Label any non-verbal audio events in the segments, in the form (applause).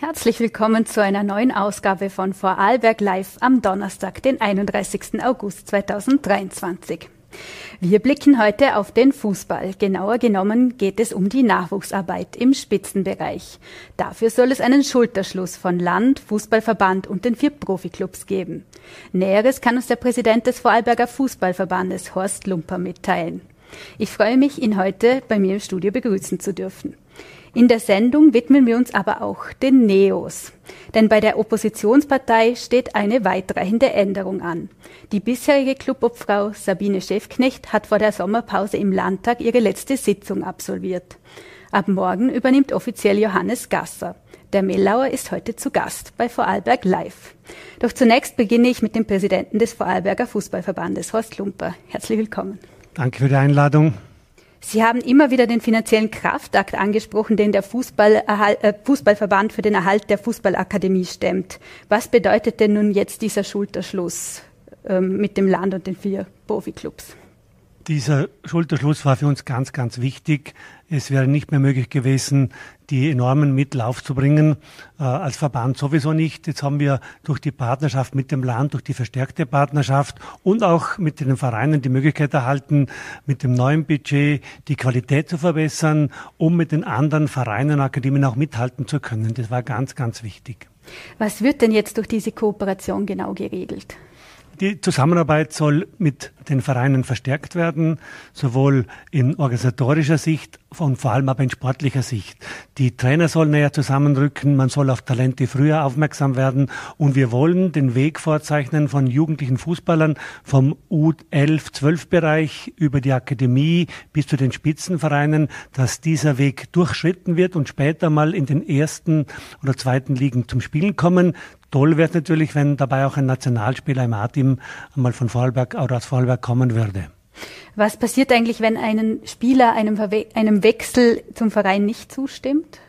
Herzlich willkommen zu einer neuen Ausgabe von Vorarlberg Live am Donnerstag, den 31. August 2023. Wir blicken heute auf den Fußball. Genauer genommen geht es um die Nachwuchsarbeit im Spitzenbereich. Dafür soll es einen Schulterschluss von Land, Fußballverband und den vier Profiklubs geben. Näheres kann uns der Präsident des Vorarlberger Fußballverbandes Horst Lumper mitteilen. Ich freue mich, ihn heute bei mir im Studio begrüßen zu dürfen. In der Sendung widmen wir uns aber auch den Neos. Denn bei der Oppositionspartei steht eine weitreichende Änderung an. Die bisherige Clubobfrau Sabine Schäfknecht hat vor der Sommerpause im Landtag ihre letzte Sitzung absolviert. Ab morgen übernimmt offiziell Johannes Gasser. Der Mellauer ist heute zu Gast bei Vorarlberg Live. Doch zunächst beginne ich mit dem Präsidenten des Vorarlberger Fußballverbandes, Horst Lumper. Herzlich willkommen. Danke für die Einladung. Sie haben immer wieder den finanziellen Kraftakt angesprochen, den der Fußball, äh, Fußballverband für den Erhalt der Fußballakademie stemmt. Was bedeutet denn nun jetzt dieser Schulterschluss ähm, mit dem Land und den vier Profiklubs? Dieser Schulterschluss war für uns ganz, ganz wichtig. Es wäre nicht mehr möglich gewesen, die enormen Mittel aufzubringen, äh, als Verband sowieso nicht. Jetzt haben wir durch die Partnerschaft mit dem Land, durch die verstärkte Partnerschaft und auch mit den Vereinen die Möglichkeit erhalten, mit dem neuen Budget die Qualität zu verbessern, um mit den anderen Vereinen und Akademien auch mithalten zu können. Das war ganz, ganz wichtig. Was wird denn jetzt durch diese Kooperation genau geregelt? Die Zusammenarbeit soll mit den Vereinen verstärkt werden, sowohl in organisatorischer Sicht und vor allem aber in sportlicher Sicht. Die Trainer sollen näher zusammenrücken, man soll auf Talente früher aufmerksam werden und wir wollen den Weg vorzeichnen von jugendlichen Fußballern vom U11, 12 Bereich über die Akademie bis zu den Spitzenvereinen, dass dieser Weg durchschritten wird und später mal in den ersten oder zweiten Ligen zum Spielen kommen. Toll wäre es natürlich, wenn dabei auch ein Nationalspieler im A-Team einmal von Vorarlberg oder aus Vorarlberg kommen würde. Was passiert eigentlich, wenn ein Spieler einem, Verwe einem Wechsel zum Verein nicht zustimmt?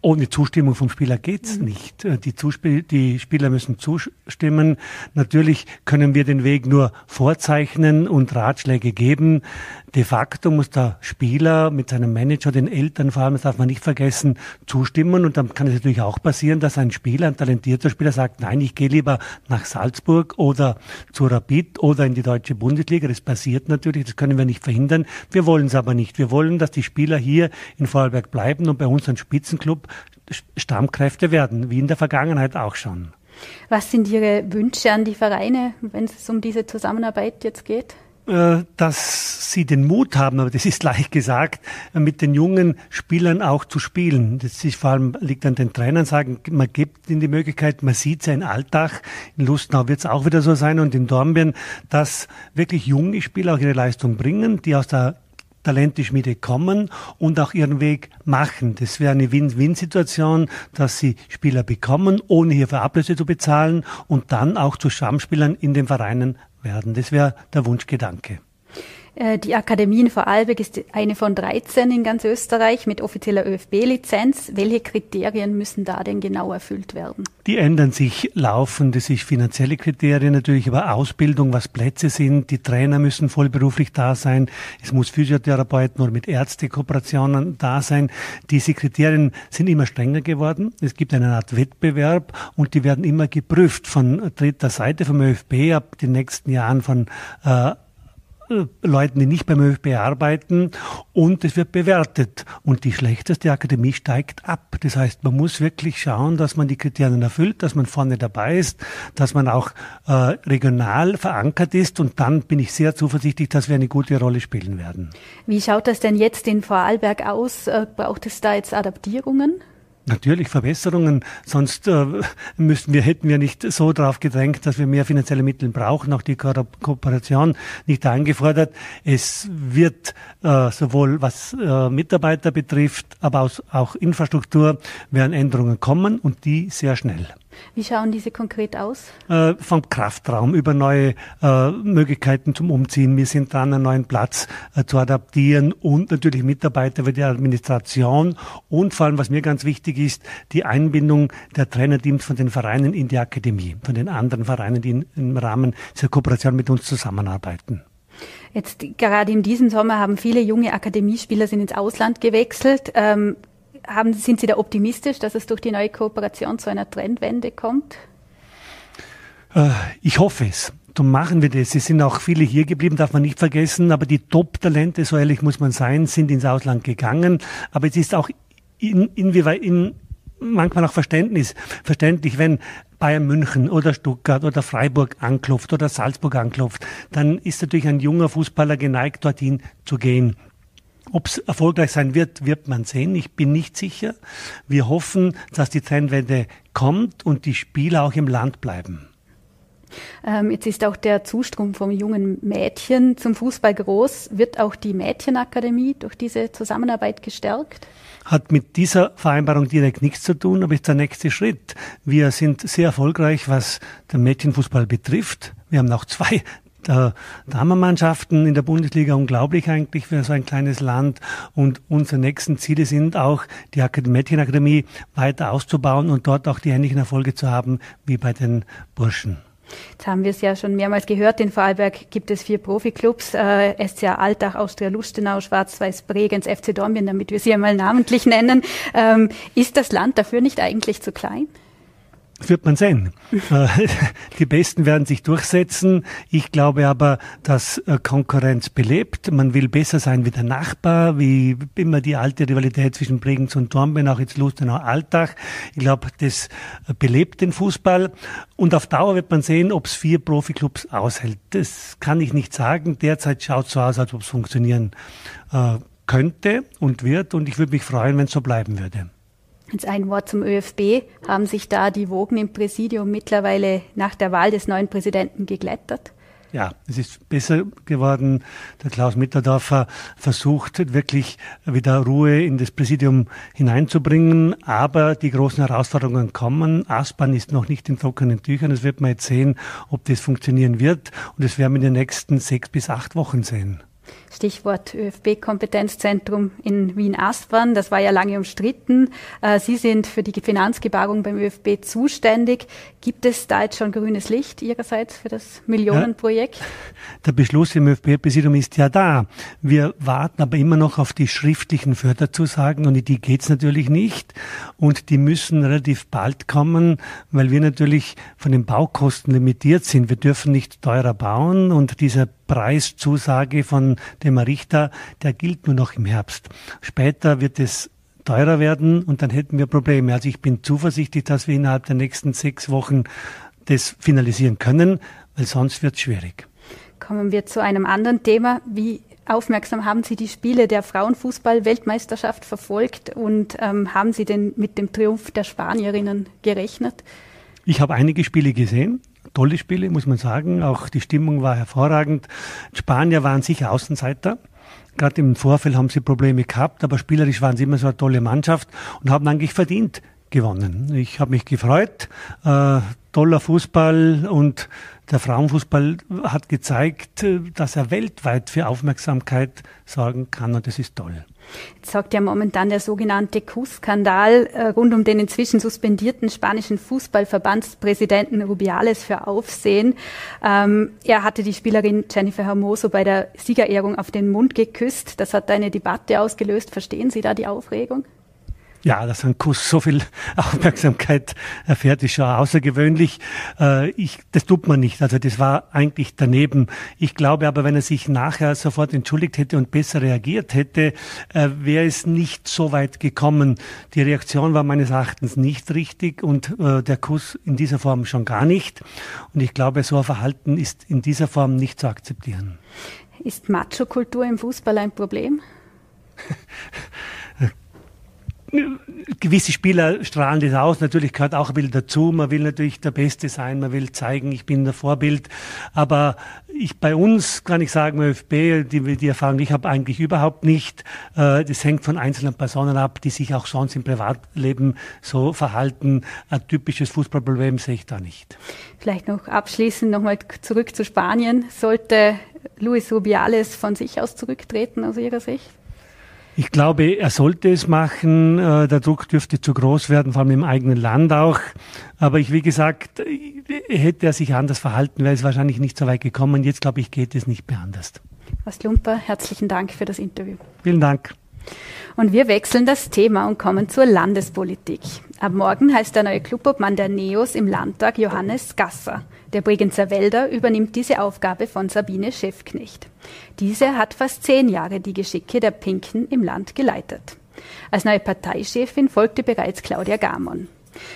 Ohne Zustimmung vom Spieler geht's mhm. nicht. Die, die Spieler müssen zustimmen. Natürlich können wir den Weg nur vorzeichnen und Ratschläge geben. De facto muss der Spieler mit seinem Manager, den Eltern vor allem, das darf man nicht vergessen, zustimmen. Und dann kann es natürlich auch passieren, dass ein Spieler, ein talentierter Spieler sagt, nein, ich gehe lieber nach Salzburg oder zu Rapid oder in die deutsche Bundesliga. Das passiert natürlich, das können wir nicht verhindern. Wir wollen es aber nicht. Wir wollen, dass die Spieler hier in Vorarlberg bleiben und bei uns ein Spitzenclub Stammkräfte werden, wie in der Vergangenheit auch schon. Was sind Ihre Wünsche an die Vereine, wenn es um diese Zusammenarbeit jetzt geht? Äh, dass sie den Mut haben, aber das ist leicht gesagt, mit den jungen Spielern auch zu spielen. Das ist vor allem liegt an den Trainern, sagen, man gibt ihnen die Möglichkeit, man sieht seinen Alltag. In Lustenau wird es auch wieder so sein und in Dornbirn, dass wirklich junge Spieler auch ihre Leistung bringen, die aus der Talenteschmiede kommen und auch ihren Weg machen. Das wäre eine Win-Win-Situation, dass sie Spieler bekommen, ohne hierfür Ablöse zu bezahlen und dann auch zu Stammspielern in den Vereinen werden. Das wäre der Wunschgedanke. Äh, die Akademie in Vorarlberg ist eine von 13 in ganz Österreich mit offizieller ÖFB-Lizenz. Welche Kriterien müssen da denn genau erfüllt werden? Die ändern sich laufend. Das ist finanzielle Kriterien natürlich, aber Ausbildung, was Plätze sind. Die Trainer müssen vollberuflich da sein. Es muss Physiotherapeuten oder mit Ärztekooperationen da sein. Diese Kriterien sind immer strenger geworden. Es gibt eine Art Wettbewerb und die werden immer geprüft von dritter Seite vom ÖFB ab den nächsten Jahren von äh, Leuten, die nicht beim ÖFB arbeiten und es wird bewertet. Und die schlechteste Akademie steigt ab. Das heißt, man muss wirklich schauen, dass man die Kriterien erfüllt, dass man vorne dabei ist, dass man auch äh, regional verankert ist und dann bin ich sehr zuversichtlich, dass wir eine gute Rolle spielen werden. Wie schaut das denn jetzt in Vorarlberg aus? Äh, braucht es da jetzt Adaptierungen? Natürlich Verbesserungen, sonst äh, müssten wir, hätten wir nicht so drauf gedrängt, dass wir mehr finanzielle Mittel brauchen, auch die Ko Kooperation nicht eingefordert. Es wird äh, sowohl was äh, Mitarbeiter betrifft, aber aus, auch Infrastruktur werden Änderungen kommen und die sehr schnell. Wie schauen diese konkret aus? Äh, vom Kraftraum über neue äh, Möglichkeiten zum Umziehen. Wir sind dran, einen neuen Platz äh, zu adaptieren und natürlich Mitarbeiter für die Administration und vor allem, was mir ganz wichtig ist, die Einbindung der Trainerteams von den Vereinen in die Akademie, von den anderen Vereinen, die in, im Rahmen dieser Kooperation mit uns zusammenarbeiten. Jetzt gerade in diesem Sommer haben viele junge Akademiespieler sind ins Ausland gewechselt. Ähm, haben, sind Sie da optimistisch, dass es durch die neue Kooperation zu einer Trendwende kommt? Äh, ich hoffe es. Darum machen wir das. Es sind auch viele hier geblieben, darf man nicht vergessen. Aber die Top-Talente, so ehrlich muss man sein, sind ins Ausland gegangen. Aber es ist auch in, inwieweit, in, manchmal auch Verständnis, verständlich, wenn Bayern München oder Stuttgart oder Freiburg anklopft oder Salzburg anklopft, dann ist natürlich ein junger Fußballer geneigt, dorthin zu gehen. Ob es erfolgreich sein wird, wird man sehen. Ich bin nicht sicher. Wir hoffen, dass die Trendwende kommt und die Spieler auch im Land bleiben. Ähm, jetzt ist auch der Zustrom von jungen Mädchen zum Fußball groß. Wird auch die Mädchenakademie durch diese Zusammenarbeit gestärkt? Hat mit dieser Vereinbarung direkt nichts zu tun, aber ist der nächste Schritt. Wir sind sehr erfolgreich, was den Mädchenfußball betrifft. Wir haben auch zwei der Damenmannschaften in der Bundesliga unglaublich eigentlich für so ein kleines Land. Und unsere nächsten Ziele sind auch, die Mädchenakademie weiter auszubauen und dort auch die ähnlichen Erfolge zu haben wie bei den Burschen. Jetzt haben wir es ja schon mehrmals gehört. In Vorarlberg gibt es vier Profiklubs. Äh, SCA Altach, Austria Lustenau, Schwarz-Weiß Bregenz, FC Dornbirn, damit wir sie einmal namentlich nennen. Ähm, ist das Land dafür nicht eigentlich zu klein? Wird man sehen. (laughs) Äh, die Besten werden sich durchsetzen. Ich glaube aber, dass äh, Konkurrenz belebt. Man will besser sein wie der Nachbar, wie immer die alte Rivalität zwischen Bregenz und Dornbirn, auch jetzt Lustenau Alltag. Ich glaube, das äh, belebt den Fußball. Und auf Dauer wird man sehen, ob es vier Profiklubs aushält. Das kann ich nicht sagen. Derzeit schaut es so aus, als ob es funktionieren könnte und wird. Und ich würde mich freuen, wenn es so bleiben würde. Jetzt ein Wort zum ÖFB. Haben sich da die Wogen im Präsidium mittlerweile nach der Wahl des neuen Präsidenten geglättert? Ja, es ist besser geworden. Der Klaus Mitterdorfer versucht wirklich wieder Ruhe in das Präsidium hineinzubringen. Aber die großen Herausforderungen kommen. Aspern ist noch nicht in trockenen Tüchern. Das wird man jetzt sehen, ob das funktionieren wird. Und das werden wir in den nächsten sechs bis acht Wochen sehen. Stichwort ÖFB-Kompetenzzentrum in Wien-Aspern. Das war ja lange umstritten. Äh, Sie sind für die Finanzgebarung beim ÖFB zuständig. Gibt es da jetzt schon grünes Licht Ihrerseits für das Millionenprojekt? Ja, der Beschluss im ÖFB-Präsidium ist ja da. Wir warten aber immer noch auf die schriftlichen Förderzusagen und die geht's natürlich nicht. Und die müssen relativ bald kommen, weil wir natürlich von den Baukosten limitiert sind. Wir dürfen nicht teurer bauen und dieser Preiszusage von dem Richter, der gilt nur noch im Herbst. Später wird es teurer werden und dann hätten wir Probleme. Also ich bin zuversichtlich, dass wir innerhalb der nächsten sechs Wochen das finalisieren können, weil sonst wird es schwierig. Kommen wir zu einem anderen Thema. Wie aufmerksam haben Sie die Spiele der Frauenfußball-Weltmeisterschaft verfolgt und ähm, haben Sie denn mit dem Triumph der Spanierinnen gerechnet? Ich habe einige Spiele gesehen tolle Spiele, muss man sagen. Auch die Stimmung war hervorragend. Spanier waren sicher Außenseiter. Gerade im Vorfeld haben sie Probleme gehabt, aber spielerisch waren sie immer so eine tolle Mannschaft und haben eigentlich verdient gewonnen. Ich habe mich gefreut. Äh, toller Fußball und der Frauenfußball hat gezeigt, äh, dass er weltweit für Aufmerksamkeit sorgen kann und das ist toll. Jetzt sorgt ja momentan der sogenannte Kuss-Skandal äh, rund um den inzwischen suspendierten spanischen Fußballverbandspräsidenten Rubiales für Aufsehen. Ähm, er hatte die Spielerin Jennifer Hermoso bei der Siegerehrung auf den Mund geküsst. Das hat eine Debatte ausgelöst. Verstehen Sie da die Aufregung? Ja, dass ein Kuss so viel (laughs) Aufmerksamkeit erfährt, ist schon außergewöhnlich. Äh, ich, das tut man nicht. Also das war eigentlich daneben. Ich glaube aber, wenn er sich nachher sofort entschuldigt hätte und besser reagiert hätte, äh, wäre es nicht so weit gekommen. Die Reaktion war meines Erachtens nicht richtig und äh, der Kuss in dieser Form schon gar nicht. Und ich glaube, so ein Verhalten ist in dieser Form nicht zu akzeptieren. Ist Macho-Kultur im Fußball ein Problem? (laughs) gewisse Spieler strahlen das aus. Natürlich gehört auch ein bisschen dazu. Man will natürlich der Beste sein. Man will zeigen, ich bin der Vorbild. Aber ich, bei uns kann ich sagen, ÖFB, die, die Erfahrung, ich habe eigentlich überhaupt nicht. Äh, das hängt von einzelnen Personen ab, die sich auch sonst im Privatleben so verhalten. Ein typisches Fußballproblem sehe ich da nicht. Vielleicht noch abschließend nochmal zurück zu Spanien. Sollte Luis Rubiales von sich aus zurücktreten aus Ihrer Sicht? Ich glaube, er sollte es machen. Äh, der Druck dürfte zu groß werden, vor allem im eigenen Land auch. Aber ich, wie gesagt, hätte er sich anders verhalten, wäre es wahrscheinlich nicht so weit gekommen. Jetzt, glaube ich, geht es nicht mehr anders. Horst Lumper, herzlichen Dank für das Interview. Vielen Dank. Und wir wechseln das Thema und kommen zur Landespolitik. Ab morgen heißt der neue Clubobmann der NEOS im Landtag Johannes Gasser. Der Bregenzer Wälder übernimmt diese Aufgabe von Sabine Schäfknecht. Diese hat fast zehn Jahre die Geschicke der Pinken im Land geleitet. Als neue Parteichefin folgte bereits Claudia Gamon.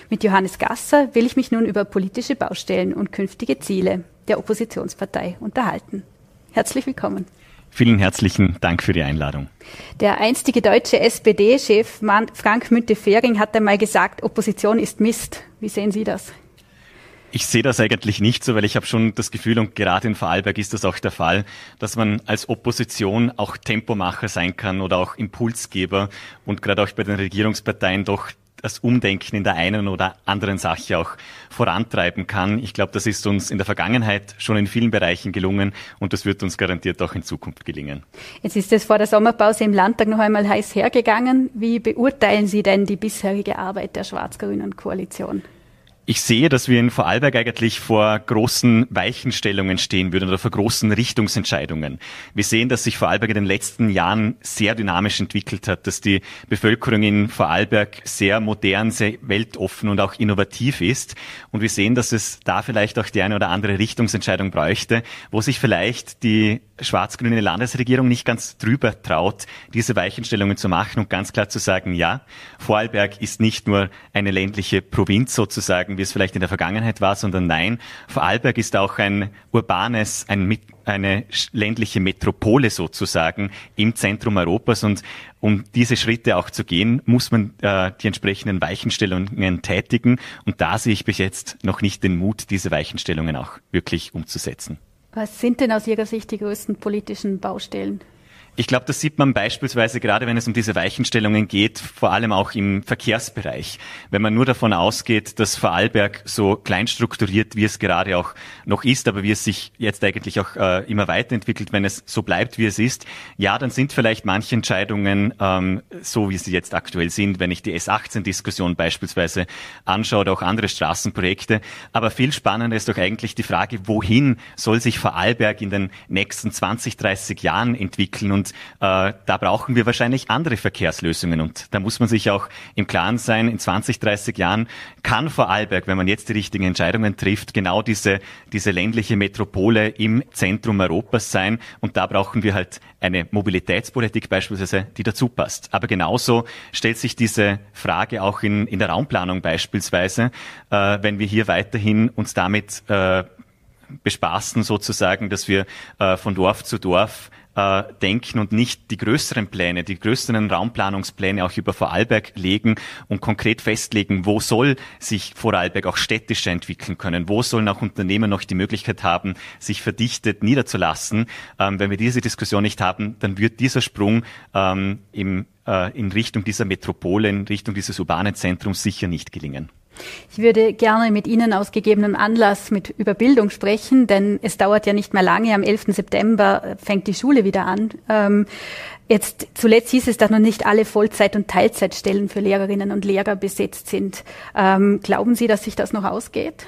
Mit Johannes Gasser will ich mich nun über politische Baustellen und künftige Ziele der Oppositionspartei unterhalten. Herzlich willkommen. Vielen herzlichen Dank für die Einladung. Der einstige deutsche SPD-Chef Frank Müntefering hat einmal gesagt, Opposition ist Mist. Wie sehen Sie das? Ich sehe das eigentlich nicht so, weil ich habe schon das Gefühl, und gerade in Vorarlberg ist das auch der Fall, dass man als Opposition auch Tempomacher sein kann oder auch Impulsgeber und gerade auch bei den Regierungsparteien doch das Umdenken in der einen oder anderen Sache auch vorantreiben kann. Ich glaube, das ist uns in der Vergangenheit schon in vielen Bereichen gelungen und das wird uns garantiert auch in Zukunft gelingen. Jetzt ist es vor der Sommerpause im Landtag noch einmal heiß hergegangen. Wie beurteilen Sie denn die bisherige Arbeit der schwarz-grünen Koalition? Ich sehe, dass wir in Vorarlberg eigentlich vor großen Weichenstellungen stehen würden oder vor großen Richtungsentscheidungen. Wir sehen, dass sich Vorarlberg in den letzten Jahren sehr dynamisch entwickelt hat, dass die Bevölkerung in Vorarlberg sehr modern, sehr weltoffen und auch innovativ ist. Und wir sehen, dass es da vielleicht auch die eine oder andere Richtungsentscheidung bräuchte, wo sich vielleicht die schwarz-grüne Landesregierung nicht ganz drüber traut, diese Weichenstellungen zu machen und ganz klar zu sagen, ja, Vorarlberg ist nicht nur eine ländliche Provinz sozusagen, sagen, wie es vielleicht in der Vergangenheit war, sondern nein, Vorarlberg ist auch ein urbanes, ein, eine ländliche Metropole sozusagen im Zentrum Europas und um diese Schritte auch zu gehen, muss man äh, die entsprechenden Weichenstellungen tätigen und da sehe ich bis jetzt noch nicht den Mut, diese Weichenstellungen auch wirklich umzusetzen. Was sind denn aus Ihrer Sicht die größten politischen Baustellen? Ich glaube, das sieht man beispielsweise gerade, wenn es um diese Weichenstellungen geht, vor allem auch im Verkehrsbereich. Wenn man nur davon ausgeht, dass Vorarlberg so klein strukturiert, wie es gerade auch noch ist, aber wie es sich jetzt eigentlich auch äh, immer weiterentwickelt, wenn es so bleibt, wie es ist, ja, dann sind vielleicht manche Entscheidungen ähm, so, wie sie jetzt aktuell sind, wenn ich die S18-Diskussion beispielsweise anschaue oder auch andere Straßenprojekte. Aber viel spannender ist doch eigentlich die Frage, wohin soll sich Vorarlberg in den nächsten 20, 30 Jahren entwickeln? Und äh, da brauchen wir wahrscheinlich andere Verkehrslösungen. Und da muss man sich auch im Klaren sein, in 20, 30 Jahren kann Vorarlberg, wenn man jetzt die richtigen Entscheidungen trifft, genau diese, diese ländliche Metropole im Zentrum Europas sein. Und da brauchen wir halt eine Mobilitätspolitik beispielsweise, die dazu passt. Aber genauso stellt sich diese Frage auch in, in der Raumplanung beispielsweise, äh, wenn wir hier weiterhin uns damit äh, bespaßen sozusagen, dass wir äh, von Dorf zu Dorf äh, denken und nicht die größeren Pläne, die größeren Raumplanungspläne auch über Vorarlberg legen und konkret festlegen, wo soll sich Vorarlberg auch städtischer entwickeln können, wo sollen auch Unternehmen noch die Möglichkeit haben, sich verdichtet niederzulassen. Ähm, wenn wir diese Diskussion nicht haben, dann wird dieser Sprung ähm, im, äh, in Richtung dieser Metropole, in Richtung dieses urbanen Zentrums sicher nicht gelingen. Ich würde gerne mit Ihnen aus gegebenem Anlass mit über Bildung sprechen, denn es dauert ja nicht mehr lange. Am 11. September fängt die Schule wieder an. Ähm, jetzt zuletzt hieß es, dass noch nicht alle Vollzeit- und Teilzeitstellen für Lehrerinnen und Lehrer besetzt sind. Ähm, glauben Sie, dass sich das noch ausgeht?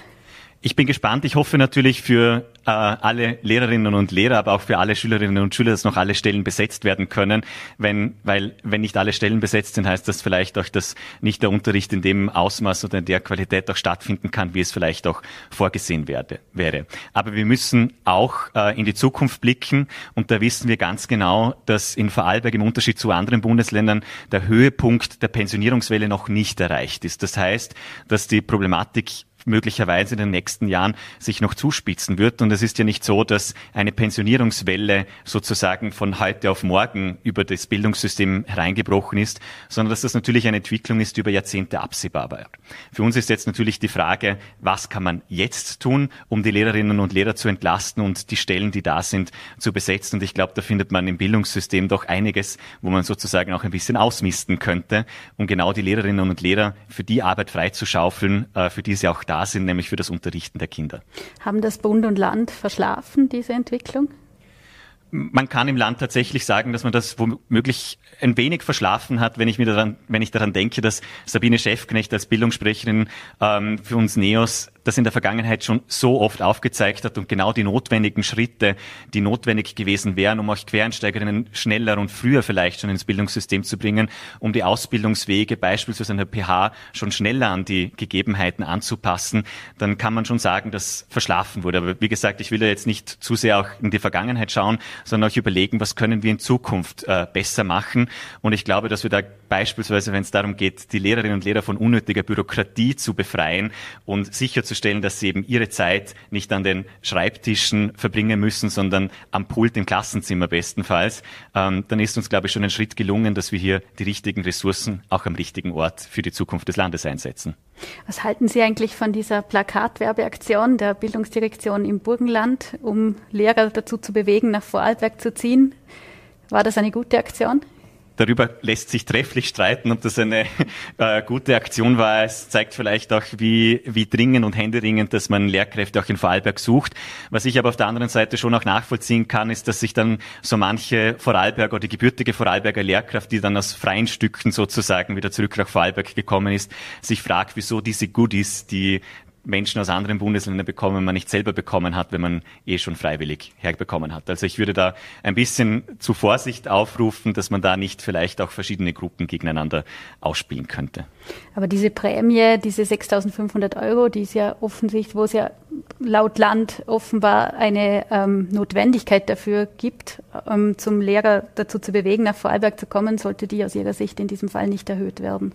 Ich bin gespannt. Ich hoffe natürlich für äh, alle Lehrerinnen und Lehrer, aber auch für alle Schülerinnen und Schüler, dass noch alle Stellen besetzt werden können. Wenn, weil wenn nicht alle Stellen besetzt sind, heißt das vielleicht auch, dass nicht der Unterricht in dem Ausmaß oder in der Qualität auch stattfinden kann, wie es vielleicht auch vorgesehen werde, wäre. Aber wir müssen auch äh, in die Zukunft blicken und da wissen wir ganz genau, dass in Vorarlberg im Unterschied zu anderen Bundesländern der Höhepunkt der Pensionierungswelle noch nicht erreicht ist. Das heißt, dass die Problematik möglicherweise in den nächsten Jahren sich noch zuspitzen wird. Und es ist ja nicht so, dass eine Pensionierungswelle sozusagen von heute auf morgen über das Bildungssystem hereingebrochen ist, sondern dass das natürlich eine Entwicklung ist, die über Jahrzehnte absehbar war. Für uns ist jetzt natürlich die Frage, was kann man jetzt tun, um die Lehrerinnen und Lehrer zu entlasten und die Stellen, die da sind, zu besetzen. Und ich glaube, da findet man im Bildungssystem doch einiges, wo man sozusagen auch ein bisschen ausmisten könnte, um genau die Lehrerinnen und Lehrer für die Arbeit freizuschaufeln, äh, für die sie auch da da sind, nämlich für das Unterrichten der Kinder. Haben das Bund und Land verschlafen, diese Entwicklung? man kann im Land tatsächlich sagen, dass man das womöglich ein wenig verschlafen hat, wenn ich mir daran, wenn ich daran denke, dass Sabine Schäfknecht als Bildungssprecherin ähm, für uns Neos das in der Vergangenheit schon so oft aufgezeigt hat und genau die notwendigen Schritte, die notwendig gewesen wären, um auch Quereinsteigerinnen schneller und früher vielleicht schon ins Bildungssystem zu bringen, um die Ausbildungswege beispielsweise an der PH schon schneller an die Gegebenheiten anzupassen, dann kann man schon sagen, dass verschlafen wurde. Aber wie gesagt, ich will ja jetzt nicht zu sehr auch in die Vergangenheit schauen, sondern auch überlegen, was können wir in Zukunft äh, besser machen. Und ich glaube, dass wir da beispielsweise, wenn es darum geht, die Lehrerinnen und Lehrer von unnötiger Bürokratie zu befreien und sicherzustellen, dass sie eben ihre Zeit nicht an den Schreibtischen verbringen müssen, sondern am Pult im Klassenzimmer bestenfalls, ähm, dann ist uns, glaube ich, schon ein Schritt gelungen, dass wir hier die richtigen Ressourcen auch am richtigen Ort für die Zukunft des Landes einsetzen. Was halten Sie eigentlich von dieser Plakatwerbeaktion der Bildungsdirektion im Burgenland, um Lehrer dazu zu bewegen, nach Vorarlberg zu ziehen? War das eine gute Aktion? Darüber lässt sich trefflich streiten, ob das eine (laughs) äh, gute Aktion war. Es zeigt vielleicht auch, wie, wie dringend und händeringend, dass man Lehrkräfte auch in Vorarlberg sucht. Was ich aber auf der anderen Seite schon auch nachvollziehen kann, ist, dass sich dann so manche Vorarlberger oder gebürtige Vorarlberger Lehrkraft, die dann aus freien Stücken sozusagen wieder zurück nach Vorarlberg gekommen ist, sich fragt, wieso diese Goodies, die Menschen aus anderen Bundesländern bekommen, man nicht selber bekommen hat, wenn man eh schon freiwillig herbekommen hat. Also ich würde da ein bisschen zu Vorsicht aufrufen, dass man da nicht vielleicht auch verschiedene Gruppen gegeneinander ausspielen könnte. Aber diese Prämie, diese 6.500 Euro, die ist ja offensichtlich, wo es ja laut Land offenbar eine ähm, Notwendigkeit dafür gibt, ähm, zum Lehrer dazu zu bewegen, nach Vorarlberg zu kommen, sollte die aus Ihrer Sicht in diesem Fall nicht erhöht werden.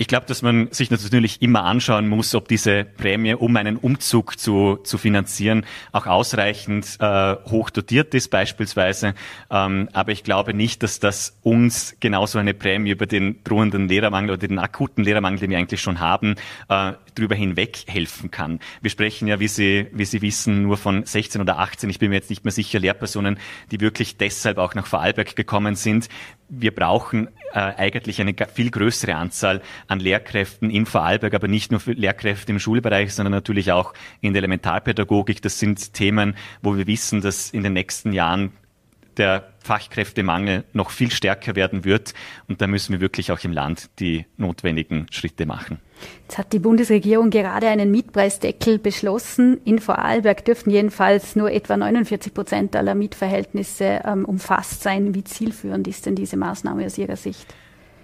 Ich glaube, dass man sich natürlich immer anschauen muss, ob diese Prämie, um einen Umzug zu, zu finanzieren, auch ausreichend äh, hoch dotiert ist beispielsweise. Ähm, aber ich glaube nicht, dass das uns genauso eine Prämie über den drohenden Lehrermangel oder den akuten Lehrermangel, den wir eigentlich schon haben, äh, drüber hinweg helfen kann. Wir sprechen ja, wie Sie, wie Sie wissen, nur von 16 oder 18, ich bin mir jetzt nicht mehr sicher, Lehrpersonen, die wirklich deshalb auch nach Vorarlberg gekommen sind wir brauchen äh, eigentlich eine viel größere Anzahl an Lehrkräften in Vorarlberg, aber nicht nur für Lehrkräfte im Schulbereich, sondern natürlich auch in der Elementarpädagogik. Das sind Themen, wo wir wissen, dass in den nächsten Jahren der Fachkräftemangel noch viel stärker werden wird. Und da müssen wir wirklich auch im Land die notwendigen Schritte machen. Jetzt hat die Bundesregierung gerade einen Mietpreisdeckel beschlossen. In Vorarlberg dürften jedenfalls nur etwa 49 Prozent aller Mietverhältnisse ähm, umfasst sein. Wie zielführend ist denn diese Maßnahme aus Ihrer Sicht?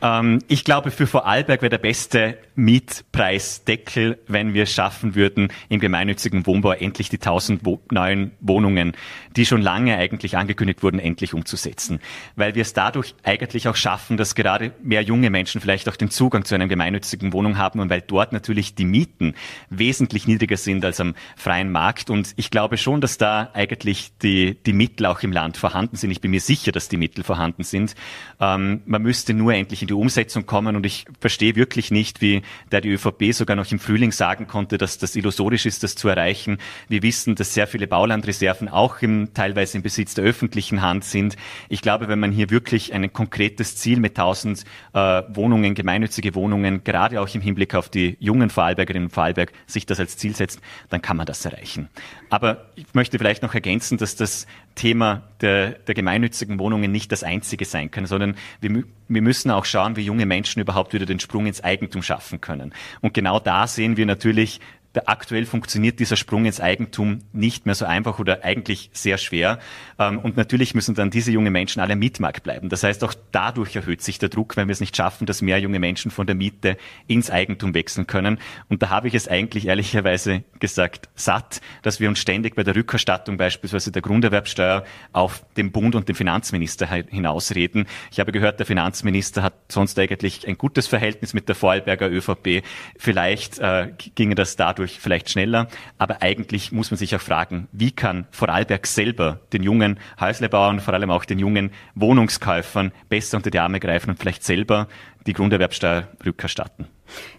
Ähm, ich glaube, für Vorarlberg wäre der beste Mietpreisdeckel, wenn wir es schaffen würden, im gemeinnützigen Wohnbau endlich die 1000 wo neuen Wohnungen, die schon lange eigentlich angekündigt wurden, endlich umzusetzen. Weil wir es dadurch eigentlich auch schaffen, dass gerade mehr junge Menschen vielleicht auch den Zugang zu einer gemeinnützigen Wohnung haben und weil dort natürlich die Mieten wesentlich niedriger sind als am freien Markt. Und ich glaube schon, dass da eigentlich die, die Mittel auch im Land vorhanden sind. Ich bin mir sicher, dass die Mittel vorhanden sind. Ähm, man müsste nur endlich in die Umsetzung kommen. Und ich verstehe wirklich nicht, wie der die ÖVP sogar noch im Frühling sagen konnte, dass das illusorisch ist, das zu erreichen. Wir wissen, dass sehr viele Baulandreserven auch im, teilweise im Besitz der öffentlichen Hand sind. Ich glaube, wenn man hier wirklich ein konkretes Ziel mit 1000 äh, Wohnungen, gemeinnützige Wohnungen, gerade auch im Hinblick auf die jungen Vorarlbergerinnen und Vorarlberg, sich das als Ziel setzt, dann kann man das erreichen. Aber ich möchte vielleicht noch ergänzen, dass das Thema der, der gemeinnützigen Wohnungen nicht das einzige sein kann, sondern wir, wir müssen auch schauen, wie junge Menschen überhaupt wieder den Sprung ins Eigentum schaffen können. Und genau da sehen wir natürlich aktuell funktioniert dieser Sprung ins Eigentum nicht mehr so einfach oder eigentlich sehr schwer. Ähm, und natürlich müssen dann diese jungen Menschen alle Mietmarkt bleiben. Das heißt, auch dadurch erhöht sich der Druck, wenn wir es nicht schaffen, dass mehr junge Menschen von der Miete ins Eigentum wechseln können. Und da habe ich es eigentlich ehrlicherweise gesagt satt, dass wir uns ständig bei der Rückerstattung beispielsweise der Grunderwerbsteuer auf den Bund und den Finanzminister hinausreden. Ich habe gehört, der Finanzminister hat sonst eigentlich ein gutes Verhältnis mit der Vorarlberger ÖVP. Vielleicht äh, ginge das dadurch dadurch vielleicht schneller. Aber eigentlich muss man sich auch fragen, wie kann Vorarlberg selber den jungen Häuslebauern, vor allem auch den jungen Wohnungskäufern besser unter die Arme greifen und vielleicht selber die Grunderwerbsteuer rückerstatten.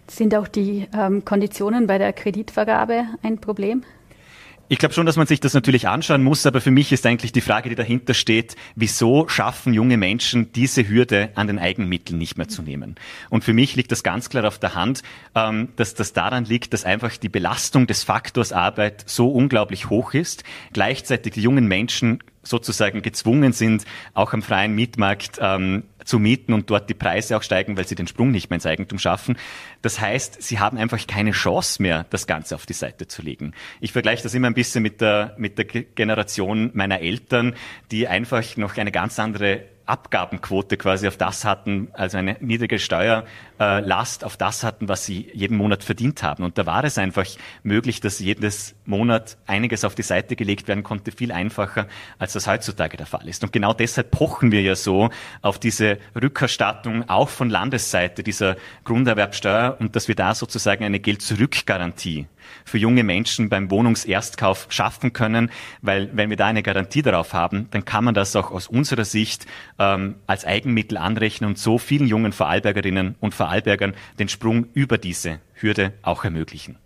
Sind auch die ähm, Konditionen bei der Kreditvergabe ein Problem? Ich glaube schon, dass man sich das natürlich anschauen muss, aber für mich ist eigentlich die Frage, die dahinter steht, wieso schaffen junge Menschen diese Hürde an den Eigenmitteln nicht mehr zu nehmen? Und für mich liegt das ganz klar auf der Hand, ähm, dass das daran liegt, dass einfach die Belastung des Faktors Arbeit so unglaublich hoch ist, gleichzeitig die jungen Menschen sozusagen gezwungen sind, auch am freien Mietmarkt ähm, zu mieten und dort die Preise auch steigen, weil sie den Sprung nicht mehr ins Eigentum schaffen. Das heißt, sie haben einfach keine Chance mehr, das Ganze auf die Seite zu legen. Ich vergleiche das immer ein bisschen mit der, mit der Generation meiner Eltern, die einfach noch eine ganz andere Abgabenquote quasi auf das hatten, also eine niedrige Steuerlast auf das hatten, was sie jeden Monat verdient haben. Und da war es einfach möglich, dass jedes Monat einiges auf die Seite gelegt werden konnte, viel einfacher, als das heutzutage der Fall ist. Und genau deshalb pochen wir ja so auf diese Rückerstattung auch von Landesseite dieser Grunderwerbsteuer und dass wir da sozusagen eine Geld-Zurück-Garantie für junge Menschen beim Wohnungserstkauf schaffen können, weil wenn wir da eine Garantie darauf haben, dann kann man das auch aus unserer Sicht ähm, als Eigenmittel anrechnen und so vielen jungen Vorarlbergerinnen und Vorarlbergern den Sprung über diese Hürde auch ermöglichen.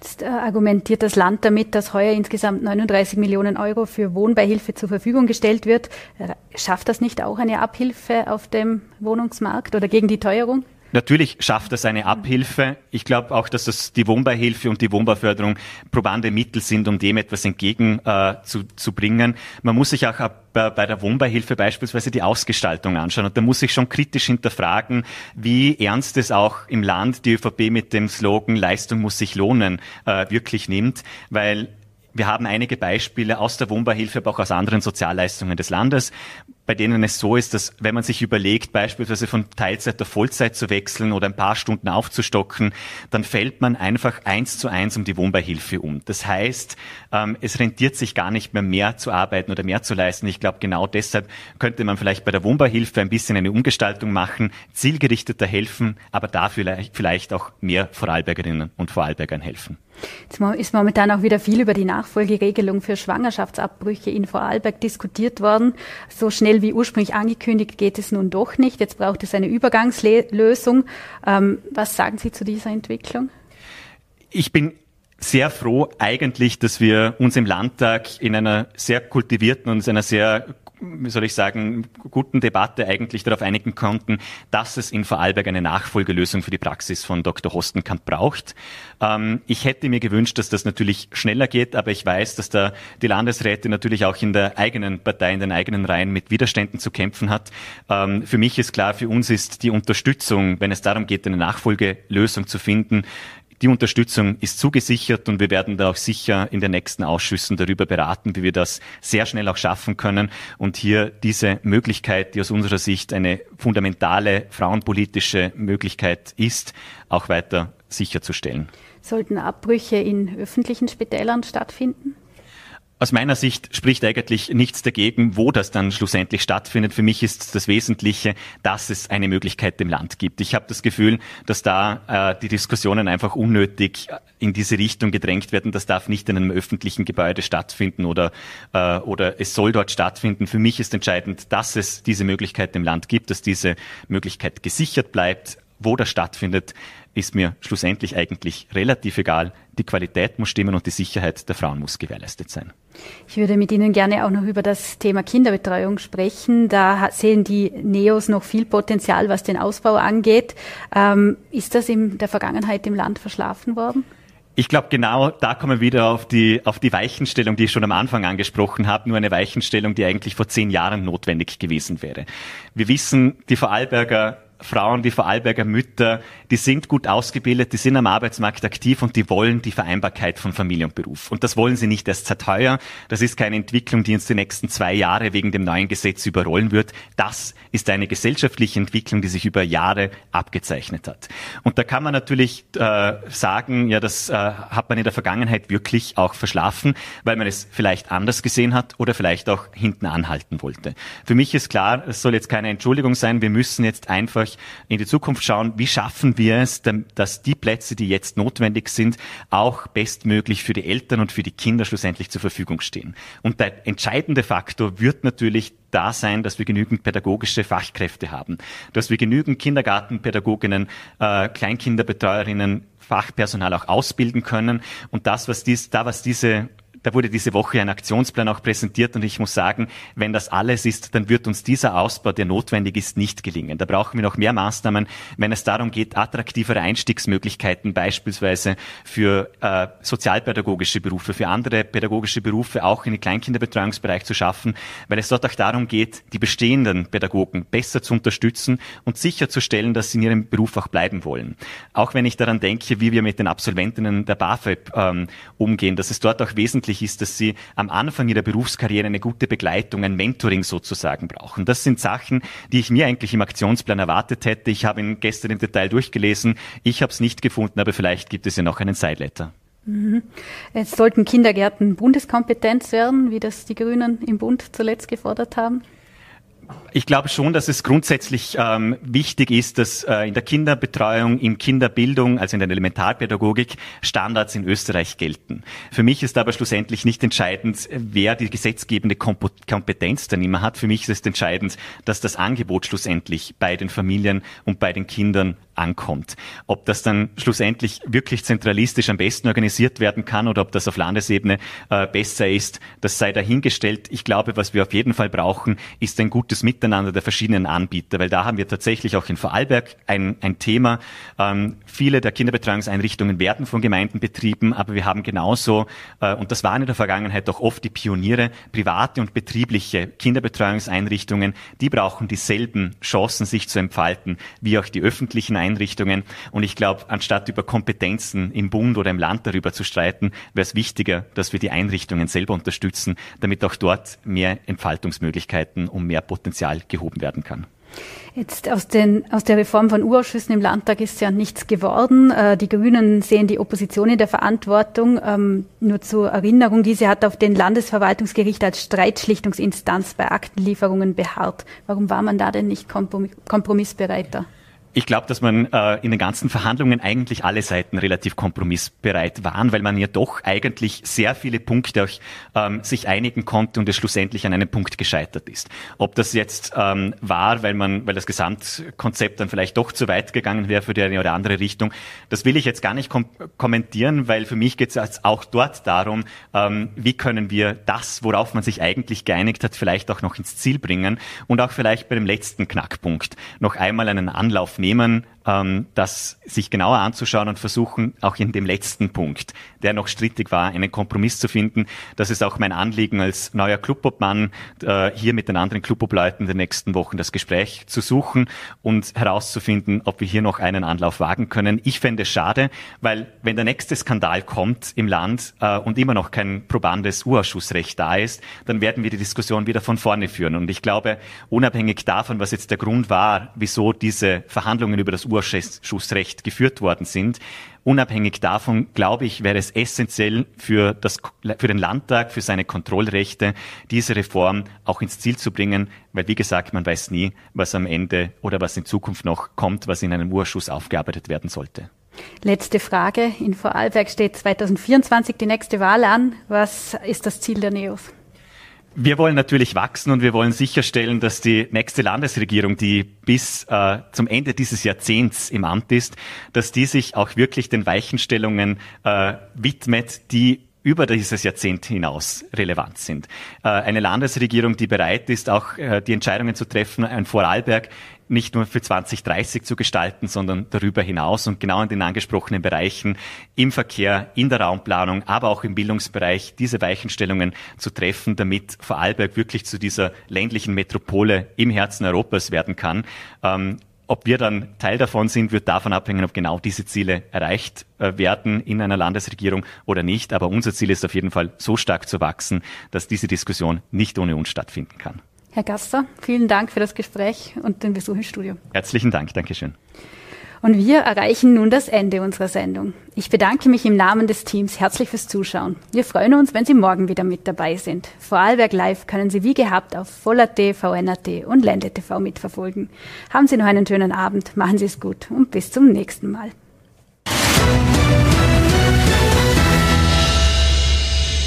Jetzt äh, argumentiert das Land damit, dass heuer insgesamt 39 Millionen Euro für Wohnbeihilfe zur Verfügung gestellt wird. Äh, schafft das nicht auch eine Abhilfe auf dem Wohnungsmarkt oder gegen die Teuerung? Natürlich schafft das eine Abhilfe. Ich glaube auch, dass das die Wohnbeihilfe und die Wohnbauförderung probande Mittel sind, um dem etwas entgegenzubringen. Äh, Man muss sich auch bei der Wohnbeihilfe beispielsweise die Ausgestaltung anschauen. Und da muss ich schon kritisch hinterfragen, wie ernst es auch im Land die ÖVP mit dem Slogan Leistung muss sich lohnen äh, wirklich nimmt, weil wir haben einige Beispiele aus der Wohnbeihilfe, aber auch aus anderen Sozialleistungen des Landes, bei denen es so ist, dass wenn man sich überlegt, beispielsweise von Teilzeit auf Vollzeit zu wechseln oder ein paar Stunden aufzustocken, dann fällt man einfach eins zu eins um die Wohnbeihilfe um. Das heißt, ähm, es rentiert sich gar nicht mehr mehr zu arbeiten oder mehr zu leisten. Ich glaube, genau deshalb könnte man vielleicht bei der Wohnbeihilfe ein bisschen eine Umgestaltung machen, zielgerichteter helfen, aber dafür vielleicht auch mehr Vorarlbergerinnen und Vorarlbergern helfen. Jetzt ist momentan auch wieder viel über die Nachfolgeregelung für Schwangerschaftsabbrüche in Vorarlberg diskutiert worden. So schnell wie ursprünglich angekündigt geht es nun doch nicht. Jetzt braucht es eine Übergangslösung. Ähm, was sagen Sie zu dieser Entwicklung? Ich bin sehr froh eigentlich, dass wir uns im Landtag in einer sehr kultivierten und einer sehr wie soll ich sagen, guten Debatte eigentlich darauf einigen konnten, dass es in Vorarlberg eine Nachfolgelösung für die Praxis von Dr. Hostenkamp braucht. Ähm, ich hätte mir gewünscht, dass das natürlich schneller geht, aber ich weiß, dass da die Landesräte natürlich auch in der eigenen Partei, in den eigenen Reihen mit Widerständen zu kämpfen hat. Ähm, für mich ist klar, für uns ist die Unterstützung, wenn es darum geht, eine Nachfolgelösung zu finden, die Unterstützung ist zugesichert und wir werden da auch sicher in den nächsten Ausschüssen darüber beraten, wie wir das sehr schnell auch schaffen können und hier diese Möglichkeit, die aus unserer Sicht eine fundamentale frauenpolitische Möglichkeit ist, auch weiter sicherzustellen. Sollten Abbrüche in öffentlichen Spitälern stattfinden? Aus meiner Sicht spricht eigentlich nichts dagegen, wo das dann schlussendlich stattfindet. Für mich ist das Wesentliche, dass es eine Möglichkeit im Land gibt. Ich habe das Gefühl, dass da äh, die Diskussionen einfach unnötig in diese Richtung gedrängt werden. Das darf nicht in einem öffentlichen Gebäude stattfinden oder, äh, oder es soll dort stattfinden. Für mich ist entscheidend, dass es diese Möglichkeit im Land gibt, dass diese Möglichkeit gesichert bleibt. Wo das stattfindet, ist mir schlussendlich eigentlich relativ egal. Die Qualität muss stimmen und die Sicherheit der Frauen muss gewährleistet sein. Ich würde mit Ihnen gerne auch noch über das Thema Kinderbetreuung sprechen. Da sehen die Neos noch viel Potenzial, was den Ausbau angeht. Ähm, ist das in der Vergangenheit im Land verschlafen worden? Ich glaube, genau da kommen wir wieder auf die, auf die Weichenstellung, die ich schon am Anfang angesprochen habe. Nur eine Weichenstellung, die eigentlich vor zehn Jahren notwendig gewesen wäre. Wir wissen, die Vorarlberger Frauen, die Vorarlberger Mütter, die sind gut ausgebildet, die sind am Arbeitsmarkt aktiv und die wollen die Vereinbarkeit von Familie und Beruf. Und das wollen sie nicht erst seit. Das ist keine Entwicklung, die uns die nächsten zwei Jahre wegen dem neuen Gesetz überrollen wird. Das ist eine gesellschaftliche Entwicklung, die sich über Jahre abgezeichnet hat. Und da kann man natürlich äh, sagen, ja, das äh, hat man in der Vergangenheit wirklich auch verschlafen, weil man es vielleicht anders gesehen hat oder vielleicht auch hinten anhalten wollte. Für mich ist klar, es soll jetzt keine Entschuldigung sein. Wir müssen jetzt einfach euch in die Zukunft schauen, wie schaffen wir es, dass die Plätze, die jetzt notwendig sind, auch bestmöglich für die Eltern und für die Kinder schlussendlich zur Verfügung stehen. Und der entscheidende Faktor wird natürlich da sein, dass wir genügend pädagogische Fachkräfte haben, dass wir genügend Kindergartenpädagoginnen, äh, Kleinkinderbetreuerinnen, Fachpersonal auch ausbilden können. Und das, was dies, da was diese da wurde diese Woche ein Aktionsplan auch präsentiert und ich muss sagen, wenn das alles ist, dann wird uns dieser Ausbau, der notwendig ist, nicht gelingen. Da brauchen wir noch mehr Maßnahmen, wenn es darum geht, attraktivere Einstiegsmöglichkeiten beispielsweise für äh, sozialpädagogische Berufe, für andere pädagogische Berufe auch in den Kleinkinderbetreuungsbereich zu schaffen, weil es dort auch darum geht, die bestehenden Pädagogen besser zu unterstützen und sicherzustellen, dass sie in ihrem Beruf auch bleiben wollen. Auch wenn ich daran denke, wie wir mit den Absolventinnen der BAföG ähm, umgehen, dass es dort auch wesentlich wichtig ist, dass sie am Anfang ihrer Berufskarriere eine gute Begleitung, ein Mentoring sozusagen brauchen. Das sind Sachen, die ich mir eigentlich im Aktionsplan erwartet hätte. Ich habe ihn gestern im Detail durchgelesen. Ich habe es nicht gefunden, aber vielleicht gibt es ja noch einen Sideletter. Mhm. Jetzt sollten Kindergärten Bundeskompetenz werden, wie das die Grünen im Bund zuletzt gefordert haben. Ich glaube schon, dass es grundsätzlich ähm, wichtig ist, dass äh, in der Kinderbetreuung, in Kinderbildung, also in der Elementarpädagogik, Standards in Österreich gelten. Für mich ist aber schlussendlich nicht entscheidend, wer die gesetzgebende Kompetenz dann immer hat. Für mich ist es entscheidend, dass das Angebot schlussendlich bei den Familien und bei den Kindern ankommt. Ob das dann schlussendlich wirklich zentralistisch am besten organisiert werden kann oder ob das auf Landesebene äh, besser ist, das sei dahingestellt. Ich glaube, was wir auf jeden Fall brauchen, ist ein gutes Miteinander der verschiedenen Anbieter, weil da haben wir tatsächlich auch in Vorarlberg ein, ein Thema. Ähm, viele der Kinderbetreuungseinrichtungen werden von Gemeinden betrieben, aber wir haben genauso, äh, und das waren in der Vergangenheit auch oft die Pioniere, private und betriebliche Kinderbetreuungseinrichtungen, die brauchen dieselben Chancen, sich zu entfalten, wie auch die öffentlichen Einrichtungen. Und ich glaube, anstatt über Kompetenzen im Bund oder im Land darüber zu streiten, wäre es wichtiger, dass wir die Einrichtungen selber unterstützen, damit auch dort mehr Entfaltungsmöglichkeiten und mehr Potenzial gehoben werden kann. Jetzt aus, den, aus der Reform von Urausschüssen im Landtag ist ja nichts geworden. Äh, die Grünen sehen die Opposition in der Verantwortung. Ähm, nur zur Erinnerung, diese hat auf den Landesverwaltungsgericht als Streitschlichtungsinstanz bei Aktenlieferungen beharrt. Warum war man da denn nicht kompromissbereiter? Ich glaube, dass man äh, in den ganzen Verhandlungen eigentlich alle Seiten relativ kompromissbereit waren, weil man ja doch eigentlich sehr viele Punkte auch ähm, sich einigen konnte und es schlussendlich an einem Punkt gescheitert ist. Ob das jetzt ähm, war, weil man, weil das Gesamtkonzept dann vielleicht doch zu weit gegangen wäre für die eine oder andere Richtung, das will ich jetzt gar nicht kom kommentieren, weil für mich geht es auch dort darum, ähm, wie können wir das, worauf man sich eigentlich geeinigt hat, vielleicht auch noch ins Ziel bringen und auch vielleicht bei dem letzten Knackpunkt noch einmal einen Anlauf nehmen Unternehmen ähm, das sich genauer anzuschauen und versuchen, auch in dem letzten Punkt, der noch strittig war, einen Kompromiss zu finden. Das ist auch mein Anliegen als neuer Clubobmann, äh, hier mit den anderen Clubobleuten in den nächsten Wochen das Gespräch zu suchen und herauszufinden, ob wir hier noch einen Anlauf wagen können. Ich fände es schade, weil wenn der nächste Skandal kommt im Land äh, und immer noch kein probandes Urausschussrecht da ist, dann werden wir die Diskussion wieder von vorne führen. Und ich glaube, unabhängig davon, was jetzt der Grund war, wieso diese Verhandlungen über das Ur Vorschussrecht geführt worden sind. Unabhängig davon, glaube ich, wäre es essentiell für, das, für den Landtag, für seine Kontrollrechte, diese Reform auch ins Ziel zu bringen, weil, wie gesagt, man weiß nie, was am Ende oder was in Zukunft noch kommt, was in einem Urschuss aufgearbeitet werden sollte. Letzte Frage. In Vorarlberg steht 2024 die nächste Wahl an. Was ist das Ziel der NEOS? Wir wollen natürlich wachsen und wir wollen sicherstellen, dass die nächste Landesregierung, die bis äh, zum Ende dieses Jahrzehnts im Amt ist, dass die sich auch wirklich den Weichenstellungen äh, widmet, die über dieses Jahrzehnt hinaus relevant sind. Äh, eine Landesregierung, die bereit ist, auch äh, die Entscheidungen zu treffen, ein Vorarlberg nicht nur für 2030 zu gestalten, sondern darüber hinaus und genau in den angesprochenen Bereichen im Verkehr, in der Raumplanung, aber auch im Bildungsbereich diese Weichenstellungen zu treffen, damit Vorarlberg wirklich zu dieser ländlichen Metropole im Herzen Europas werden kann. Ob wir dann Teil davon sind, wird davon abhängen, ob genau diese Ziele erreicht äh, werden in einer Landesregierung oder nicht. Aber unser Ziel ist auf jeden Fall so stark zu wachsen, dass diese Diskussion nicht ohne uns stattfinden kann. Herr Gasser, vielen Dank für das Gespräch und den Besuch im Studio. Herzlichen Dank, Dankeschön. Und wir erreichen nun das Ende unserer Sendung. Ich bedanke mich im Namen des Teams herzlich fürs Zuschauen. Wir freuen uns, wenn Sie morgen wieder mit dabei sind. Vorarlberg Live können Sie wie gehabt auf Voll.at, VN.at und Ländle TV mitverfolgen. Haben Sie noch einen schönen Abend, machen Sie es gut und bis zum nächsten Mal.